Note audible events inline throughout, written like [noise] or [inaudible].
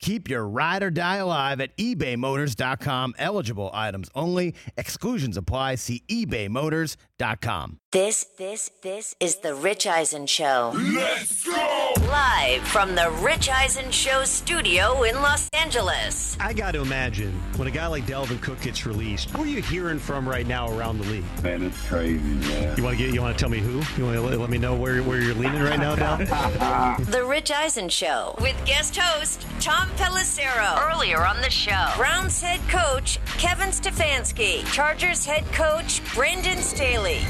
Keep your ride or die alive at ebaymotors.com. Eligible items only. Exclusions apply. See ebaymotors.com. This, this, this is the Rich Eisen Show. Let's go! Live from the Rich Eisen Show studio in Los Angeles. I got to imagine when a guy like Dalvin Cook gets released, who are you hearing from right now around the league? Man, it's crazy, man. You want to get? You want to tell me who? You want to let me know where where you're leaning right now, Del? [laughs] The Rich Eisen Show with guest host Tom Pelissero. Earlier on the show, Browns head coach Kevin Stefanski, Chargers head coach Brandon Staley.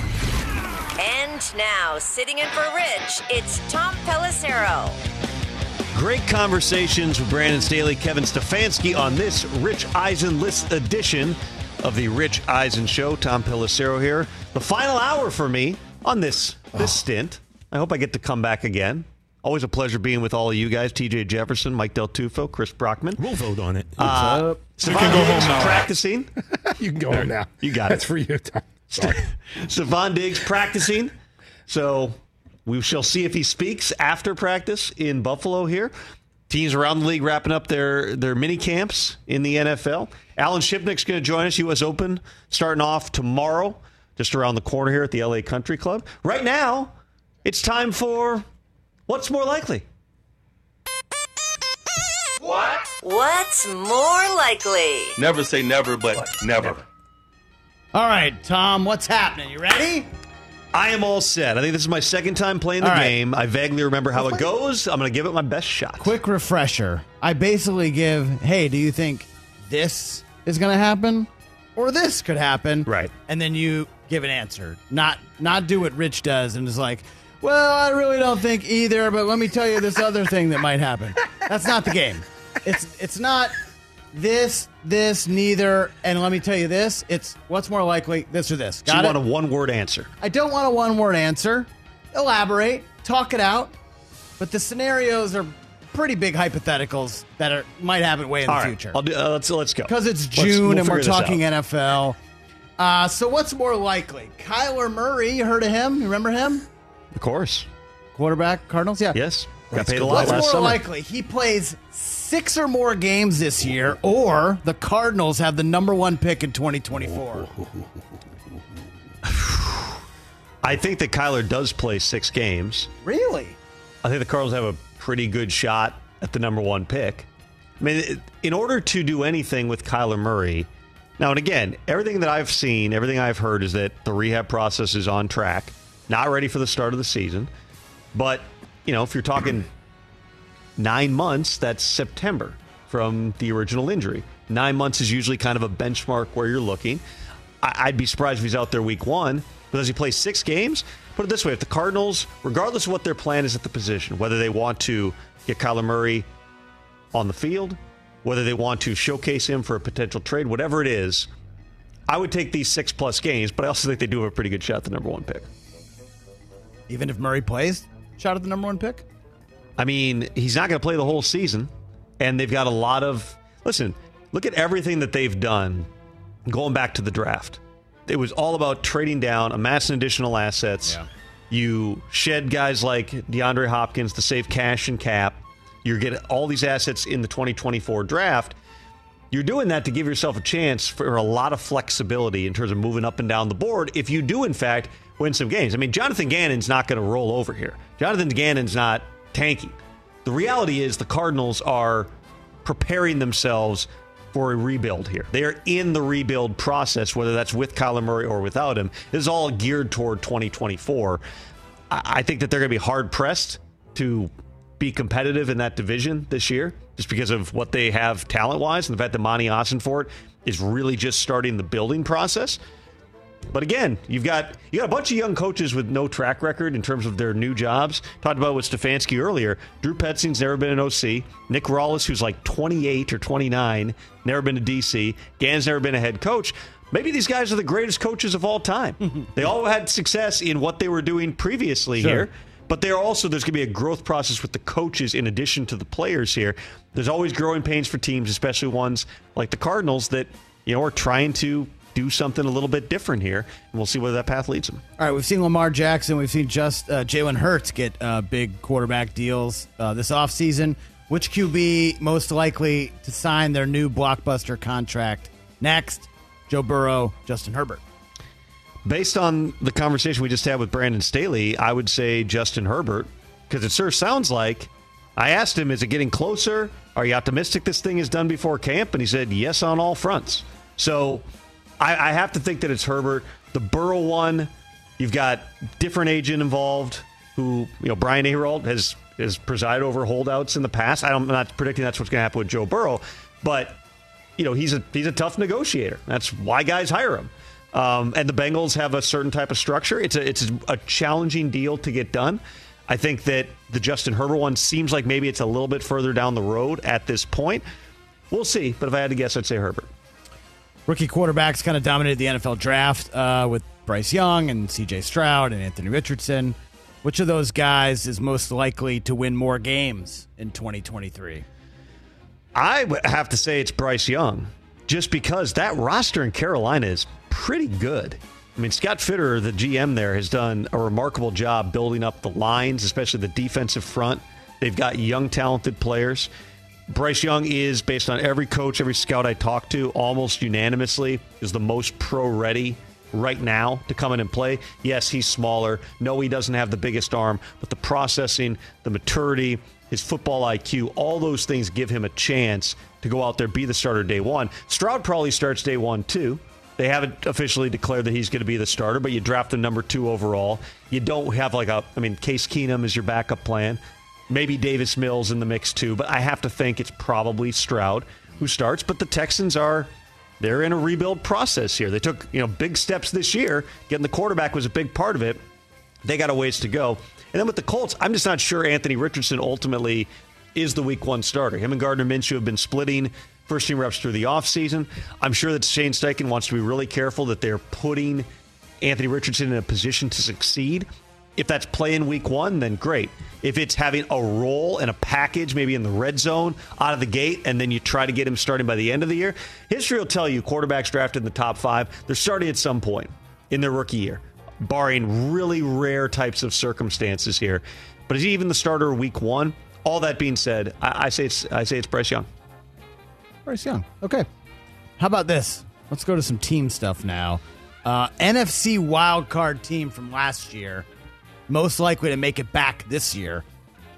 And now, sitting in for Rich, it's Tom Pelissero. Great conversations with Brandon Staley, Kevin Stefanski on this Rich Eisen list edition of the Rich Eisen Show. Tom Pelissero here. The final hour for me on this this ah. stint. I hope I get to come back again. Always a pleasure being with all of you guys. TJ Jefferson, Mike Del Tufo, Chris Brockman. We'll vote on it. Uh, Stefon can go Diggs home now. practicing. [laughs] you can go home now. You got That's it. for you, Tom. Sorry. [laughs] Stefon Diggs practicing. So we shall see if he speaks after practice in Buffalo here. Teams around the league wrapping up their, their mini camps in the NFL. Alan Shipnuck's going to join us, U.S. Open, starting off tomorrow, just around the corner here at the LA Country Club. Right now, it's time for What's More Likely? What? What's more likely? Never say never, but never. All right, Tom, what's happening? You ready? I am all set. I think this is my second time playing the All right. game. I vaguely remember how it goes. I'm going to give it my best shot. Quick refresher. I basically give, hey, do you think this is going to happen or this could happen? Right. And then you give an answer. Not not do what Rich does and is like, well, I really don't think either, but let me tell you this other thing that might happen. That's not the game. It's it's not this, this, neither, and let me tell you this. It's what's more likely, this or this. So Got you it? want a one word answer. I don't want a one word answer. Elaborate, talk it out. But the scenarios are pretty big hypotheticals that are might happen way in All the right. future. I'll do, uh, let's, let's go. Because it's June we'll and we're talking. NFL. Uh, so what's more likely? Kyler Murray, you heard of him? You remember him? Of course. Quarterback, Cardinals? Yeah. Yes. Got paid a lot What's last more summer. likely? He plays six or more games this year, or the Cardinals have the number one pick in 2024. [sighs] I think that Kyler does play six games. Really? I think the Cardinals have a pretty good shot at the number one pick. I mean, in order to do anything with Kyler Murray, now and again, everything that I've seen, everything I've heard is that the rehab process is on track, not ready for the start of the season. But, you know, if you're talking nine months, that's September from the original injury. Nine months is usually kind of a benchmark where you're looking. I- I'd be surprised if he's out there week one. But does he play six games? Put it this way: if the Cardinals, regardless of what their plan is at the position, whether they want to get Kyler Murray on the field, whether they want to showcase him for a potential trade, whatever it is, I would take these six plus games. But I also think they do have a pretty good shot at the number one pick. Even if Murray plays, shot at the number one pick? I mean, he's not going to play the whole season, and they've got a lot of. Listen, look at everything that they've done going back to the draft. It was all about trading down, amassing additional assets. Yeah. You shed guys like DeAndre Hopkins to save cash and cap. You're getting all these assets in the 2024 draft. You're doing that to give yourself a chance for a lot of flexibility in terms of moving up and down the board if you do, in fact, win some games. I mean, Jonathan Gannon's not going to roll over here. Jonathan Gannon's not tanky. The reality is the Cardinals are preparing themselves for a rebuild here. They are in the rebuild process, whether that's with Kyler Murray or without him. This is all geared toward 2024. I think that they're going to be hard pressed to be competitive in that division this year, just because of what they have talent wise, and the fact that Monti Ossenfort is really just starting the building process. But again, you've got you got a bunch of young coaches with no track record in terms of their new jobs. Talked about with Stefanski earlier. Drew Petzing's never been an OC. Nick Rallis, who's like 28 or 29, never been a DC. Gannon's never been a head coach. maybe these guys are the greatest coaches of all time. [laughs] they all had success in what they were doing previously Sure. here. But they're also there's going to be a growth process with the coaches in addition to the players here. There's always growing pains for teams, especially ones like the Cardinals that you know are trying to do something a little bit different here, and we'll see where that path leads them. All right, we've seen Lamar Jackson. We've seen just uh, Jalen Hurts get uh, big quarterback deals uh, this offseason. Which QB most likely to sign their new blockbuster contract next? Joe Burrow, Justin Herbert. Based on the conversation we just had with Brandon Staley, I would say Justin Herbert because it sure sounds like. I asked him, "Is it getting closer? Are you optimistic this thing is done before camp?" And he said, "Yes, on all fronts." So I, I have to think that it's Herbert. The Burrow one, you've got different agent involved. Who you know, Brian Ayrault has has presided over holdouts in the past. I'm not predicting that's what's going to happen with Joe Burrow, but you know he's a he's a tough negotiator. That's why guys hire him. Um, and the Bengals have a certain type of structure. It's a it's a challenging deal to get done. I think that the Justin Herbert one seems like maybe it's a little bit further down the road at this point. We'll see. But if I had to guess, I'd say Herbert. Rookie quarterbacks kind of dominated the NFL draft uh, with Bryce Young and C.J. Stroud and Anthony Richardson. Which of those guys is most likely to win more games in 2023? I have to say it's Bryce Young, just because that roster in Carolina is pretty good. I mean, Scott Fitterer, the GM there, has done a remarkable job building up the lines, especially the defensive front. They've got young, talented players. Bryce Young is, based on every coach, every scout I talked to, almost unanimously is the most pro ready right now to come in and play. Yes, he's smaller. No, he doesn't have the biggest arm, but the processing, the maturity, his football IQ, all those things give him a chance to go out there, be the starter day one. Stroud probably starts day one too. They haven't officially declared that he's going to be the starter, but you draft the number two overall. You don't have like a, I mean, Case Keenum is your backup plan. Maybe Davis Mills in the mix too, but I have to think it's probably Stroud who starts. But the Texans are, they're in a rebuild process here. They took, you know, big steps this year. Getting the quarterback was a big part of it. They got a ways to go. And then with the Colts, I'm just not sure Anthony Richardson ultimately is the week one starter. Him and Gardner Minshew have been splitting first team reps through the offseason. I'm sure that Shane Steichen wants to be really careful that they're putting Anthony Richardson in a position to succeed. If that's playing week one, then great. If it's having a role and a package, maybe in the red zone out of the gate, and then you try to get him starting by the end of the year, history will tell you quarterbacks drafted in the top five, they're starting at some point in their rookie year, barring really rare types of circumstances here. But is he even the starter week one? All that being said, I, I say it's I say it's Bryce Young. Bryce Young. Okay. How about this? Let's go to some team stuff now. Uh, NFC wildcard team from last year, most likely to make it back this year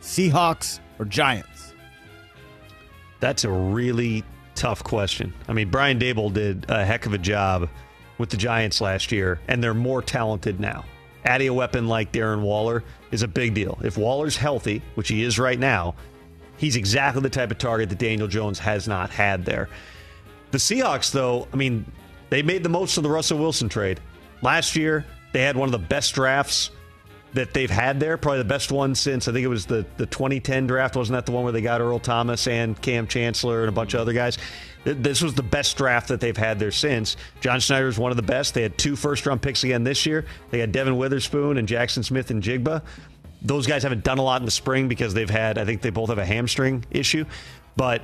Seahawks or Giants? That's a really tough question. I mean, Brian Daboll did a heck of a job with the Giants last year, and they're more talented now. Adding a weapon like Darren Waller is a big deal. If Waller's healthy, which he is right now, he's exactly the type of target that Daniel Jones has not had there. The Seahawks, though, I mean, they made the most of the Russell Wilson trade. Last year, they had one of the best drafts that they've had there, probably the best one since I think it was the, the 2010 draft. Wasn't that the one where they got Earl Thomas and Kam Chancellor and a bunch of other guys? This was the best draft that they've had there since. John Schneider is one of the best. They had two first round picks again this year. They had Devin Witherspoon and Jaxon Smith-Njigba. Those guys haven't done a lot in the spring because they've had, I think they both have a hamstring issue. But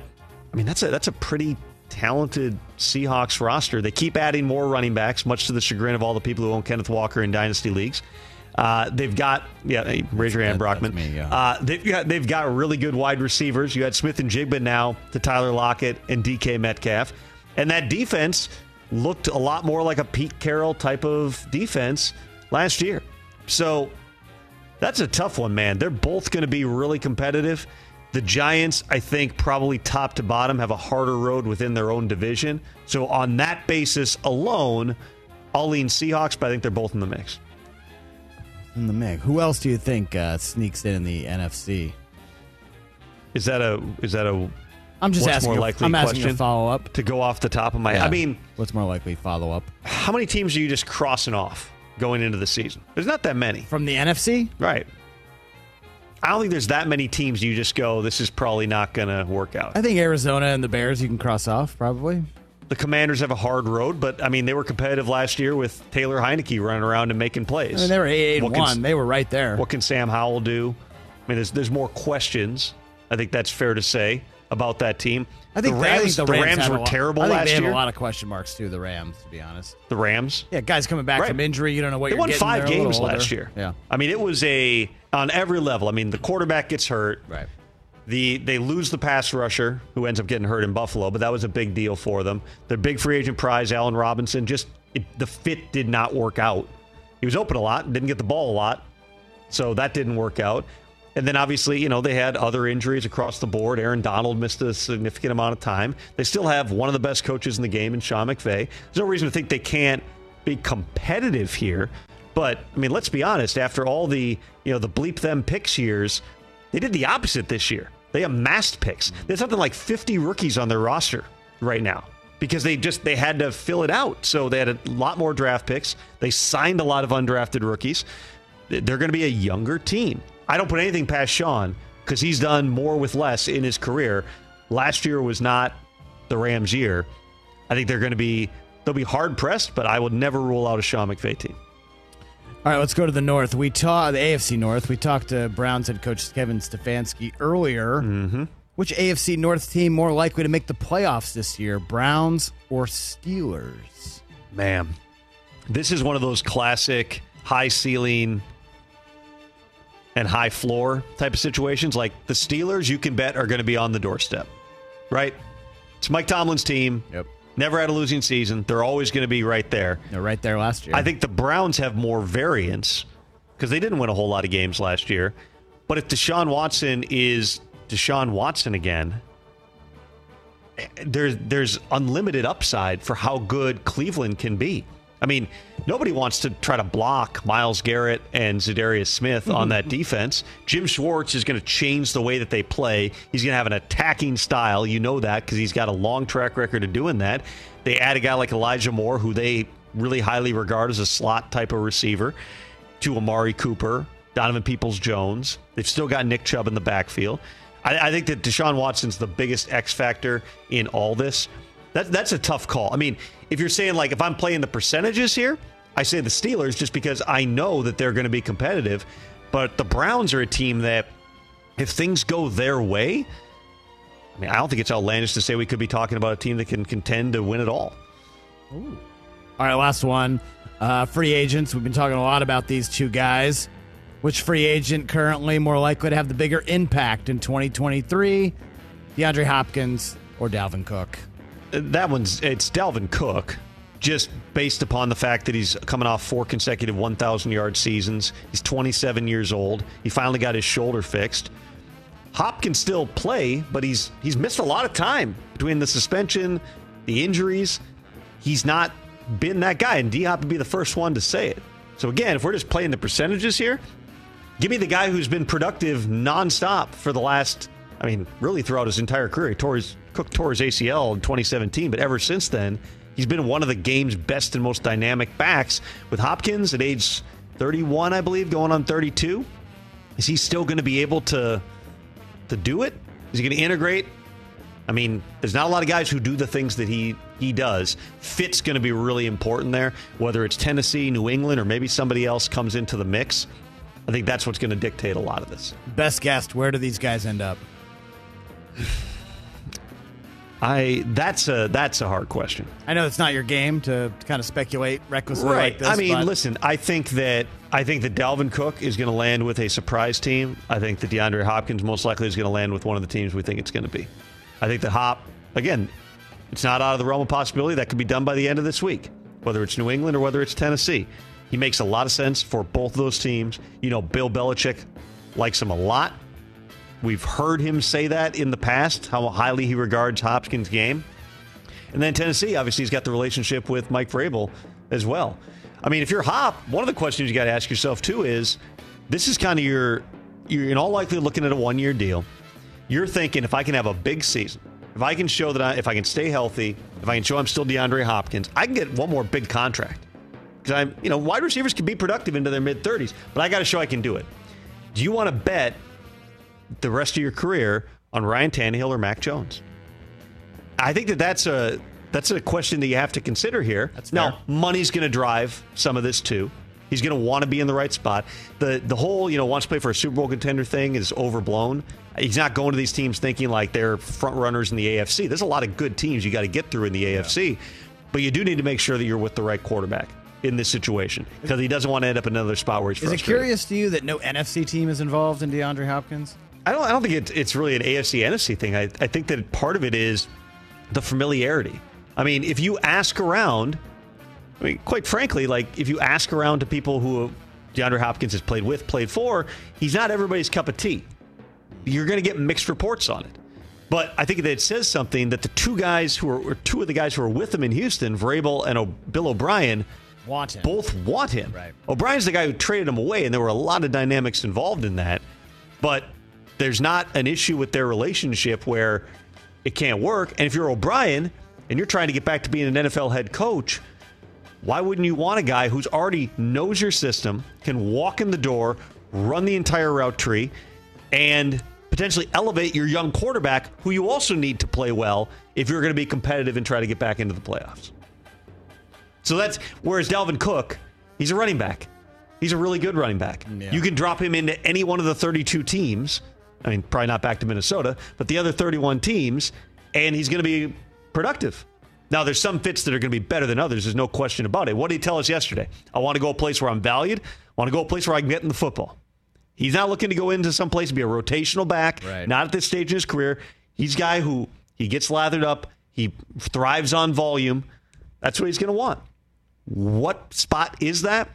I mean, that's a that's a pretty talented Seahawks roster. They keep adding more running backs, much to the chagrin of all the people who own Kenneth Walker in dynasty leagues. Uh, they've got yeah, raise your hand, that's Brockman. me, yeah. uh, they've got they've got really good wide receivers. You had Smith-Njigba now to Tyler Lockett and DK Metcalf, and that defense looked a lot more like a Pete Carroll type of defense last year. So that's a tough one, man. They're both going to be really competitive. The Giants, I think, probably top to bottom, have a harder road within their own division. So, on that basis alone, I'll lean Seahawks, but I think they're both in the mix. In the mix. Who else do you think uh, sneaks in in the NFC? Is that a is that a I'm just What's asking. more a- likely I'm asking a follow up. to go off the top of my? I mean, what's more likely follow up how many teams are you just crossing off going into the season? There's not that many, from the NFC? right? I don't think there's that many teams you just go. This is probably not going to work out. I think Arizona and the Bears you can cross off probably. The Commanders have a hard road, but I mean they were competitive last year with Taylor Heinicke running around and making plays. I mean, they were eight, eight and one. They were right there. What can Sam Howell do? I mean, there's there's more questions. I think that's fair to say about that team. I think the Rams, the Rams, have were lot- terrible I think last they have year. a lot of question marks too. The Rams, to be honest. the Rams. Yeah, guys coming back Right. from injury. You don't know what They won getting. five They're games last year. Yeah, I mean, it was a on every level. I mean, the quarterback gets hurt. right. The they lose the pass rusher who ends up getting hurt in Buffalo, but that was a big deal for them. Their big free agent prize, Allen Robinson, just it, the fit did not work out. He was open a lot, didn't get the ball a lot, so that didn't work out. And then obviously, you know, they had other injuries across the board. Aaron Donald missed a significant amount of time. They still have one of the best coaches in the game in Sean McVay. There's no reason to think they can't be competitive here. But I mean, let's be honest. After all the you know the bleep them picks years, they did the opposite this year. They amassed picks. Have something like 50 rookies on their roster right now because they just they had to fill it out. So they had a lot more draft picks. They signed a lot of undrafted rookies. They're going to be a younger team. I don't put anything past Sean because he's done more with less in his career. Last year was not the Rams' year. I think they're going to be they'll be hard pressed, but I would never rule out a Sean McVay team. All right, let's go to the North. We talked the AFC North. We talked to Browns head coach Kevin Stefanski earlier. Mm-hmm. Which AFC North team more likely to make the playoffs this year, Browns or Steelers? Man, this is one of those classic high ceiling and high floor type of situations. Like the Steelers, you can bet are going to be on the doorstep, right? It's Mike Tomlin's team. Yep. Never had a losing season. They're always going to be right there. They're right there last year. I think the Browns have more variance because they didn't win a whole lot of games last year. But if Deshaun Watson is Deshaun Watson again, eh, there's there's unlimited upside for how good Cleveland can be. I mean, nobody wants to try to block Myles Garrett and Za'Darius Smith on mhm. that defense. Jim Schwartz is going to change the way that they play. He's going to have an attacking style. You know that because he's got a long track record of doing that. They add a guy like Elijah Moore, who they really highly regard as a slot type of receiver, to Amari Cooper, Donovan Peoples Jones. They've still got Nick Chubb in the backfield. I, I think that Deshaun Watson's the biggest X factor in all this. That, that's a tough call. I mean, if you're saying like if I'm playing the percentages here, I say the Steelers just because I know that they're going to be competitive. But the Browns are a team that, if things go their way, I mean, I don't think it's outlandish to say we could be talking about a team that can contend to win it all. All right, last one. Uh, free agents. We've been talking a lot about these two guys. Which free agent currently more likely to have the bigger impact in 2023? DeAndre Hopkins or Dalvin Cook? That one's it's Dalvin Cook, just based upon the fact that he's coming off four consecutive 1,000 yard seasons. He's 27 years old. He finally got his shoulder fixed. Hop can still play, but he's he's missed a lot of time between the suspension, the injuries. He's not been that guy, and D Hop would be the first one to say it. So again, if we're just playing the percentages here, give me the guy who's been productive nonstop for the last, I mean, really throughout his entire career. He tore his, Cook tore his ACL in 2017, but ever since then, he's been one of the game's best and most dynamic backs. With Hopkins at age 31, I believe, going on 32, is he still going to be able to to do it? Is he going to integrate? I mean, there's not a lot of guys who do the things that he he does. Fit's going to be really important there. Whether it's Tennessee, New England, or maybe somebody else comes into the mix, I think that's what's going to dictate a lot of this. Best guess, where do these guys end up? I that's a that's a hard question. I know it's not your game to kind of speculate recklessly like this. I mean, but listen, I think that I think that Dalvin Cook is going to land with a surprise team. I think that DeAndre Hopkins most likely is going to land with one of the teams we think it's going to be. I think that Hop again, it's not out of the realm of possibility that could be done by the end of this week, whether it's New England or whether it's Tennessee. He makes a lot of sense for both of those teams. You know, Bill Belichick likes him a lot. We've heard him say that in the past, how highly he regards Hopkins' game. And then Tennessee, obviously, he's got the relationship with Mike Vrabel as well. I mean, if you're Hop, one of the questions you got to ask yourself too is, this is kind of your, you're in all likelihood looking at a one year deal. You're thinking if I can have a big season, if I can show that I, if I can stay healthy, if I can show I'm still DeAndre Hopkins, I can get one more big contract. Because I'm, you know, wide receivers can be productive into their mid 30s, but I got to show I can do it. Do you want to bet the rest of your career on Ryan Tannehill or Mac Jones? I think that that's a That's a question that you have to consider here. That's now, fair. money's going to drive some of this too. He's going to want to be in the right spot. The the whole you know wants to play for a Super Bowl contender thing is overblown. He's not going to these teams thinking like they're front runners in the AFC. There's a lot of good teams you got to get through in the AFC, but you do need to make sure that you're with the right quarterback in this situation because he doesn't want to end up in another spot where he's Is it curious to you that no NFC team is involved in DeAndre Hopkins? I don't. I don't think it's, it's really an AFC NFC thing. I, I think that part of it is the familiarity. I mean, if you ask around, I mean, quite frankly, like if you ask around to people who DeAndre Hopkins has played with, played for, he's not everybody's cup of tea. You're going to get mixed reports on it. But I think that it says something that the two guys who are, or two of the guys who are with him in Houston, Vrabel and o, Bill O'Brien, Want him. both want him. Right. O'Brien's the guy who traded him away, and there were a lot of dynamics involved in that. But there's not an issue with their relationship where it can't work. And if you're O'Brien and you're trying to get back to being an NFL head coach, why wouldn't you want a guy who's already knows your system, can walk in the door, run the entire route tree, and potentially elevate your young quarterback, who you also need to play well if you're going to be competitive and try to get back into the playoffs? So that's whereas Dalvin Cook, he's a running back. He's a really good running back. Yeah. You can drop him into any one of the 32 teams. I mean, probably not back to Minnesota, but the other 31 teams, and he's going to be productive. Now, there's some fits that are going to be better than others. There's no question about it. What did he tell us yesterday? I want to go a place where I'm valued. I want to go a place where I can get in the football. He's not looking to go into some place to be a rotational back. Right. Not at this stage in his career. He's a guy who he gets lathered up. He thrives on volume. That's what he's going to want. What spot is that?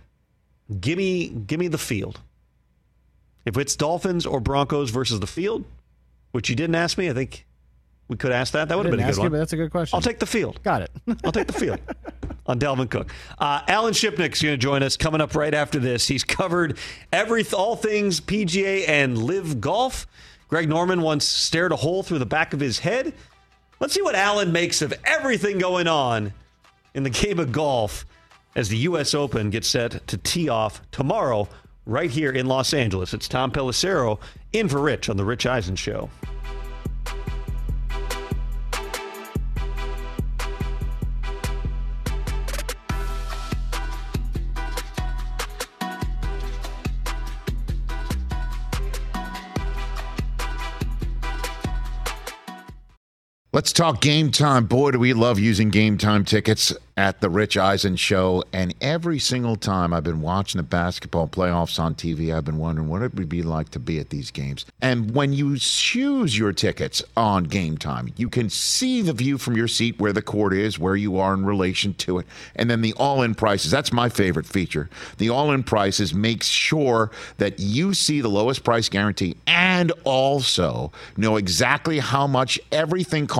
Give me, give me the field. If it's Dolphins or Broncos versus the field, which you didn't ask me, I think we could ask that. That would have been a good you, one. that's a good question. I'll take the field. Got it. [laughs] I'll take the field on Dalvin Cook. Uh, Alan Shipnuck's going to join us coming up right after this. He's covered every all things PGA and live golf. Greg Norman once stared a hole through the back of his head. Let's see what Alan makes of everything going on in the game of golf as the U.S. Open gets set to tee off tomorrow right here in Los Angeles. It's Tom Pelissero in for Rich on the Rich Eisen Show. Let's talk game time. Boy, do we love using game time tickets at the Rich Eisen show. And every single time I've been watching the basketball playoffs on TV, I've been wondering what it would be like to be at these games. And when you choose your tickets on game time, you can see the view from your seat where the court is, where you are in relation to it, and then the all in prices. That's my favorite feature. The all in prices makes sure that you see the lowest price guarantee and also know exactly how much everything costs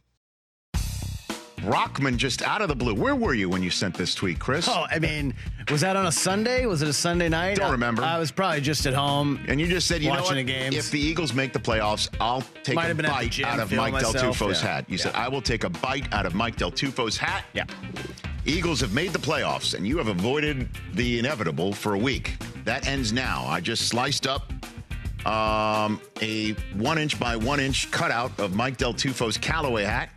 Brockman just out of the blue. Where were you when you sent this tweet, Chris? Oh, I mean, was that on a Sunday? Was it a Sunday night? Don't I- remember. I, was probably just at home. And you just said, you know Watching what? the games. If the Eagles make the playoffs, I'll take Might a have been at the bite out of Mike Del myself, Tufo's yeah. hat. You said, I will take a bite out of Mike Del Tufo's hat. Yeah. Eagles have made the playoffs, and you have avoided the inevitable for a week. That ends now. I just sliced up um, a one inch by one inch cutout of Mike Del Tufo's Callaway hat,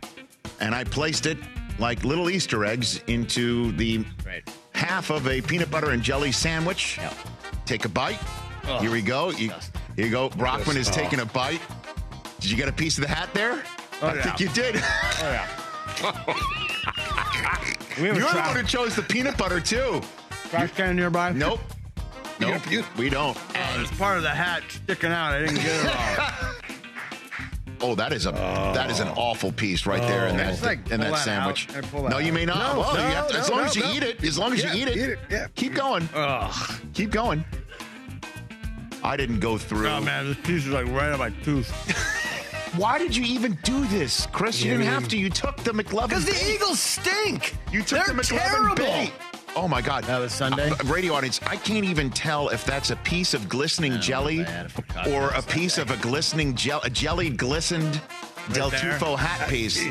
and I placed it like little Easter eggs into the Right. half of a peanut butter and jelly sandwich. Yep. Take a bite. Here we go. You, here you go. Brockman is uh, taking a bite. Did you get a piece of the hat there? Oh, I yeah. think you did. Oh, [laughs] we have You're a the trash, one who chose the peanut butter too. trash can nearby. Nope. Nope. We don't. Oh, it's part of the hat sticking out. I didn't get it all. [laughs] Oh, that is a that is an oh. awful piece right there in oh. that Just, like, in that that sandwich. out and pull that No, you may not. No, oh, well, no, to, as no, long no, as you eat it, as long as Yeah, you eat it, eat it, yeah. keep going, Ugh. keep going. I didn't go through. Oh man, this piece is like right on my tooth. [laughs] Why did you even do this, Chris? You Yeah, didn't have to. You took the McLovin. Because the. Eagles stink. You took They're the McLovin terrible. bait. Oh my God! That was Sunday? Uh, radio audience, I can't even tell if that's a piece of glistening jelly man, or a piece of a glistening gel, a jellied glistened Del there? Tufo hat piece.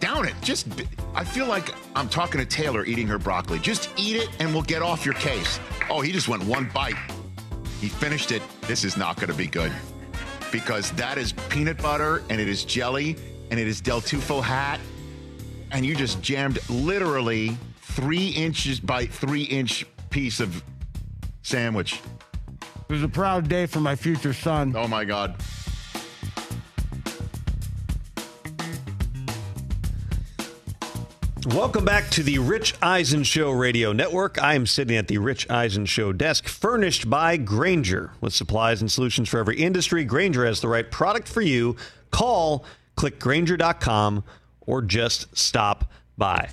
Down it. Just, I feel like I'm talking to Taylor eating her broccoli. Just eat it and we'll get off your case. Oh, he just went one bite. He finished it. This is not going to be good because that is peanut butter and it is jelly and it is Del Tufo hat. And you just jammed literally three inches by three inch piece of sandwich. It was a proud day for my future son. Oh my God. Welcome back to the Rich Eisen Show Radio Network. I am sitting at the Rich Eisen Show desk, furnished by Grainger. With supplies and solutions for every industry, Grainger has the right product for you. Call, click Grainger.com, or just stop by.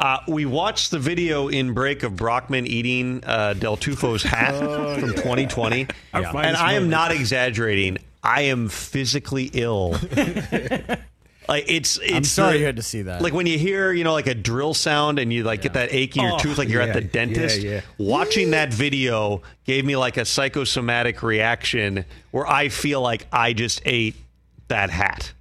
Uh, we watched the video in break of Brockman eating uh, Del Tufo's hat [laughs] from 2020. Our And I am not exaggerating. I am physically ill. [laughs] like it's it's I'm sorry the- you had to see that. like when you hear, you know, like a drill sound and you like get that ache in your Oh, tooth, like you're at the dentist. yeah, yeah. Watching that video gave me like a psychosomatic reaction where I feel like I just ate that hat.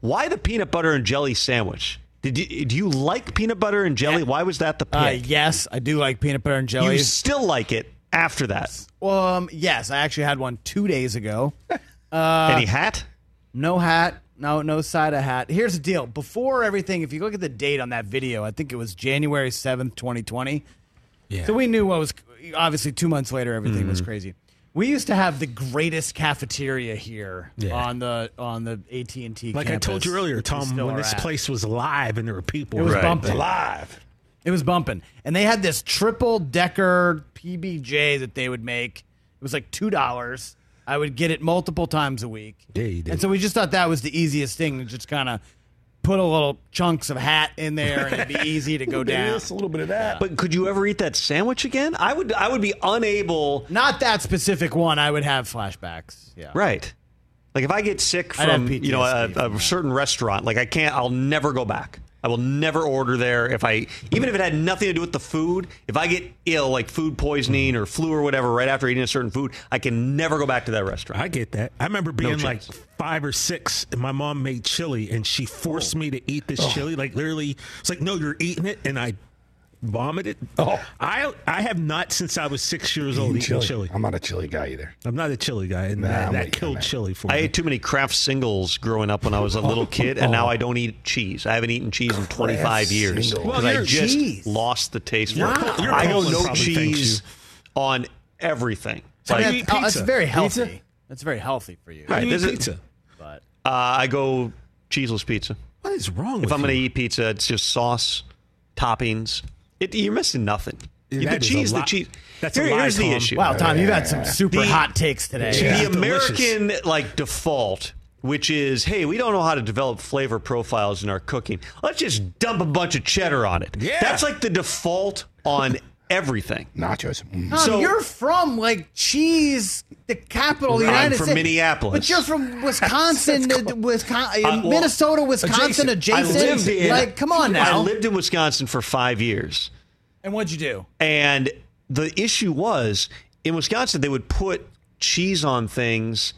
Why the peanut butter and jelly sandwich? Did you, do you like peanut butter and jelly? Why was that the pick? Uh, yes, I do like peanut butter and jelly. you still like it after that? um, yes, I actually had one two days ago. [laughs] Any hat? No hat, no no side of hat. Here's the deal: before everything, if you look at the date on that video, I think it was January seventh, twenty twenty. Yeah. So we knew what was obviously two months later, everything was crazy. We used to have the greatest cafeteria here Yeah. on the on the AT and T. Like I told you earlier, Tom, when this place was live and there were people. It was Right. bumping. live. It was bumping. And they had this triple decker PBJ that they would make. It was like two dollars. I would get it multiple times a week. Yeah, you did. And so we just thought that was the easiest thing to just kind of put a little chunks of hat in there and it'd be [laughs] easy to go Bit of down. this, a little bit of that. But could you ever eat that sandwich again? I would. I would be unable. Not that specific one. I would have flashbacks. Yeah. Right. Like if I get sick I'd have from you know a, from a that. certain restaurant, like I can't. I'll never go back. I will never order there. If I even if it had nothing to do with the food, if I get ill, like food poisoning or flu or whatever, right after eating a certain food, I can never go back to that restaurant. I get that. I remember being like five or six, and my mom made chili, and she forced oh. me to eat this chili. Like literally, it's like, no, you're eating it, and I vomited. Oh. I I have not since I was six years old eaten chili. I'm not a chili guy either. I'm not a chili guy, and Nah, that, I'm that with you on killed that. chili for I me. ate too many Kraft singles growing up when I was a little [laughs] kid, and now I don't eat cheese. I haven't eaten cheese in 25 Kraft years because Well, I just Cheese. lost the taste for Your it. Pol- your I go no cheese on everything. So Like, you That's, eat oh, that's very healthy. Pizza? That's very healthy for you. How do you Does eat it- pizza? But uh, I go cheeseless pizza. What is wrong with If I'm going to eat pizza, it's just sauce, toppings. It, you're missing nothing. Yeah, the that is a cheese, the cheese. that's a Here- lie, here's the issue. wow, Tom, you've had some super The- hot takes today. Yeah. the delicious. American like default, which is, hey, we don't know how to develop flavor profiles in our cooking. Let's just dump a bunch of cheddar on it. Yeah. That's like the default on everything. Nachos. Mm. So- you're from like cheese, the capital of the I'm United from States. Minneapolis. But you're from [laughs] Wisconsin, uh, Wisconsin, Uh, well, Minnesota, Wisconsin, adjacent. adjacent. I lived in like, come on now. I lived in Wisconsin for five years. and what'd you do? And the issue was in Wisconsin, they would put cheese on things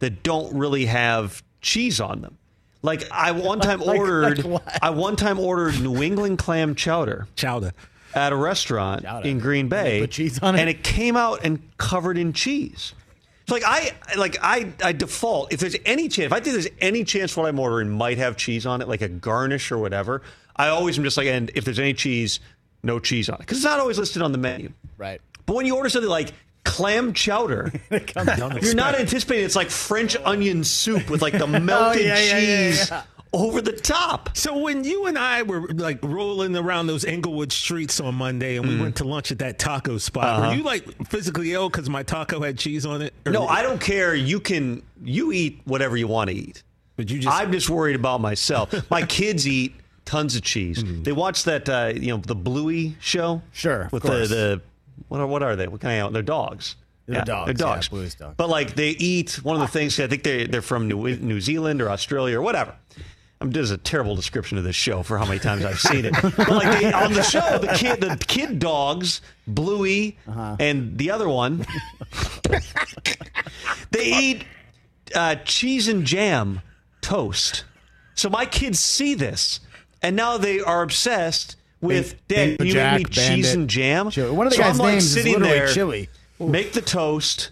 that don't really have cheese on them. Like I one [laughs] time Like- like ordered, what? I one time ordered New England clam chowder Chowder. At a restaurant in Green Bay. put cheese on it? and it came out and covered in cheese. It's like I like I I default if there's any chance if I think there's any chance what I'm ordering might have cheese on it, like a garnish or whatever. I always am just like, and if there's any cheese, no cheese on it because it's not always listed on the menu. Right. But when you order something like clam chowder, [laughs] you're not anticipating it's like French onion soup with like the [laughs] oh, melted Oh, yeah, yeah, yeah, cheese yeah. Over the top. So when you and I were like rolling around those Englewood streets on Monday, and we Mm. went to lunch at that taco spot, were you like physically ill because my taco had cheese on it? Or- Uh-huh. No, I don't care. You can you eat whatever you want to eat. But you just I'm just worried about myself. [laughs] My kids eat tons of cheese. They watch that uh, you know the Bluey show. Sure, with the the what are, what are they? What kind of they're dogs. They're dogs, They're yeah, dogs. Bluey's dogs. But like they eat one of the things. I think they they're from New New Zealand or Australia or whatever. I'm this is a terrible description of this show for how many times I've seen it. But like they, on the show, the kid the kid dogs, Bluey, Uh-huh. and the other one, they eat uh, cheese and jam toast. So my kids see this, and now they are obsessed with Dad. You Jack, make me cheese Bandit. and jam. Chili. One of the so guys' I'm like names is sitting literally there, Chili. Make the toast,